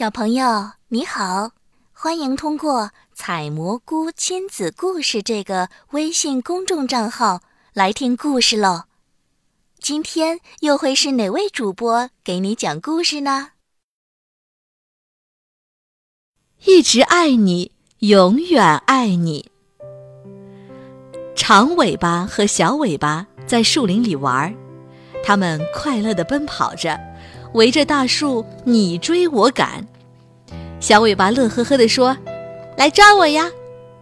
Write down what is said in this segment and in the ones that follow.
小朋友你好，欢迎通过“采蘑菇亲子故事”这个微信公众账号来听故事喽。今天又会是哪位主播给你讲故事呢？一直爱你，永远爱你。长尾巴和小尾巴在树林里玩，它们快乐地奔跑着，围着大树你追我赶。小尾巴乐呵呵地说：“来抓我呀！”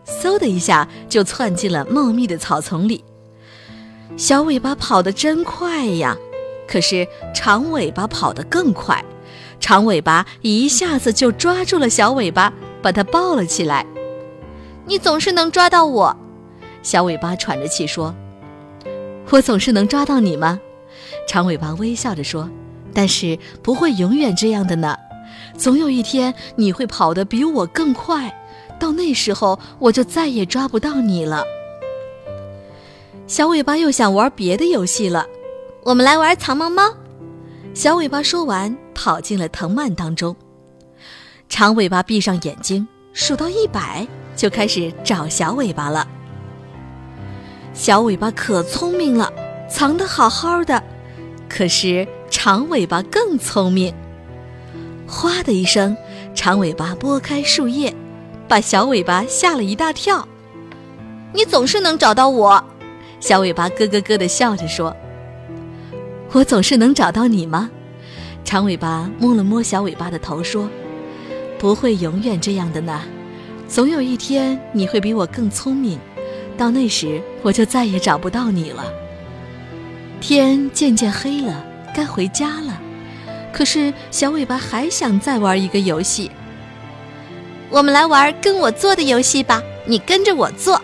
嗖的一下就窜进了茂密的草丛里。小尾巴跑得真快呀，可是长尾巴跑得更快。长尾巴一下子就抓住了小尾巴，把它抱了起来。你总是能抓到我。小尾巴喘着气说：“我总是能抓到你吗？”长尾巴微笑着说：“但是不会永远这样的呢，总有一天你会跑得比我更快，到那时候我就再也抓不到你了。”小尾巴又想玩别的游戏了，我们来玩藏猫猫。小尾巴说完，跑进了藤蔓当中。长尾巴闭上眼睛，数到一百，就开始找小尾巴了。小尾巴可聪明了，藏得好好的。可是长尾巴更聪明。哗的一声，长尾巴拨开树叶，把小尾巴吓了一大跳。你总是能找到我，小尾巴咯咯咯地笑着说：“我总是能找到你吗？”长尾巴摸了摸小尾巴的头说：“不会永远这样的呢，总有一天你会比我更聪明。”到那时，我就再也找不到你了。天渐渐黑了，该回家了。可是小尾巴还想再玩一个游戏。我们来玩跟我做的游戏吧，你跟着我做。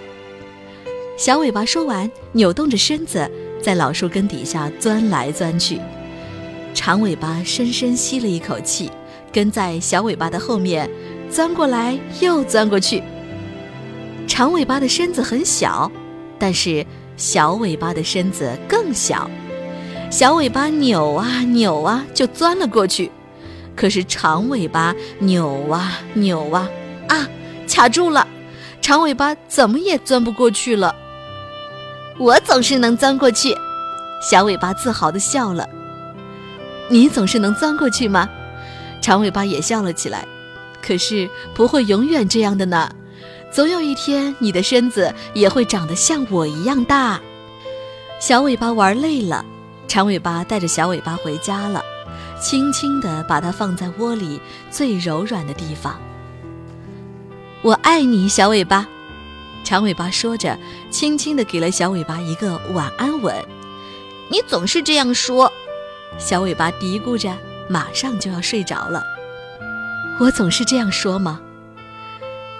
小尾巴说完，扭动着身子在老树根底下钻来钻去。长尾巴深深吸了一口气，跟在小尾巴的后面，钻过来又钻过去。长尾巴的身子很小，但是小尾巴的身子更小。小尾巴扭啊扭啊，就钻了过去。可是长尾巴扭啊扭啊，啊，卡住了！长尾巴怎么也钻不过去了。我总是能钻过去，小尾巴自豪地笑了。你总是能钻过去吗？长尾巴也笑了起来。可是不会永远这样的呢。总有一天，你的身子也会长得像我一样大。小尾巴玩累了，长尾巴带着小尾巴回家了，轻轻地把它放在窝里最柔软的地方。我爱你，小尾巴。长尾巴说着，轻轻地给了小尾巴一个晚安吻。你总是这样说，小尾巴嘀咕着，马上就要睡着了。我总是这样说吗？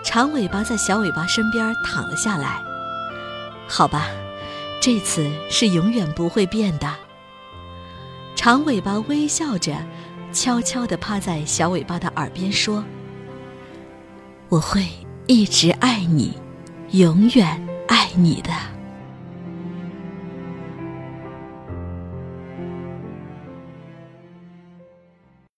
长尾巴在小尾巴身边躺了下来。好吧，这次是永远不会变的。长尾巴微笑着，悄悄地趴在小尾巴的耳边说：“我会一直爱你，永远爱你的。”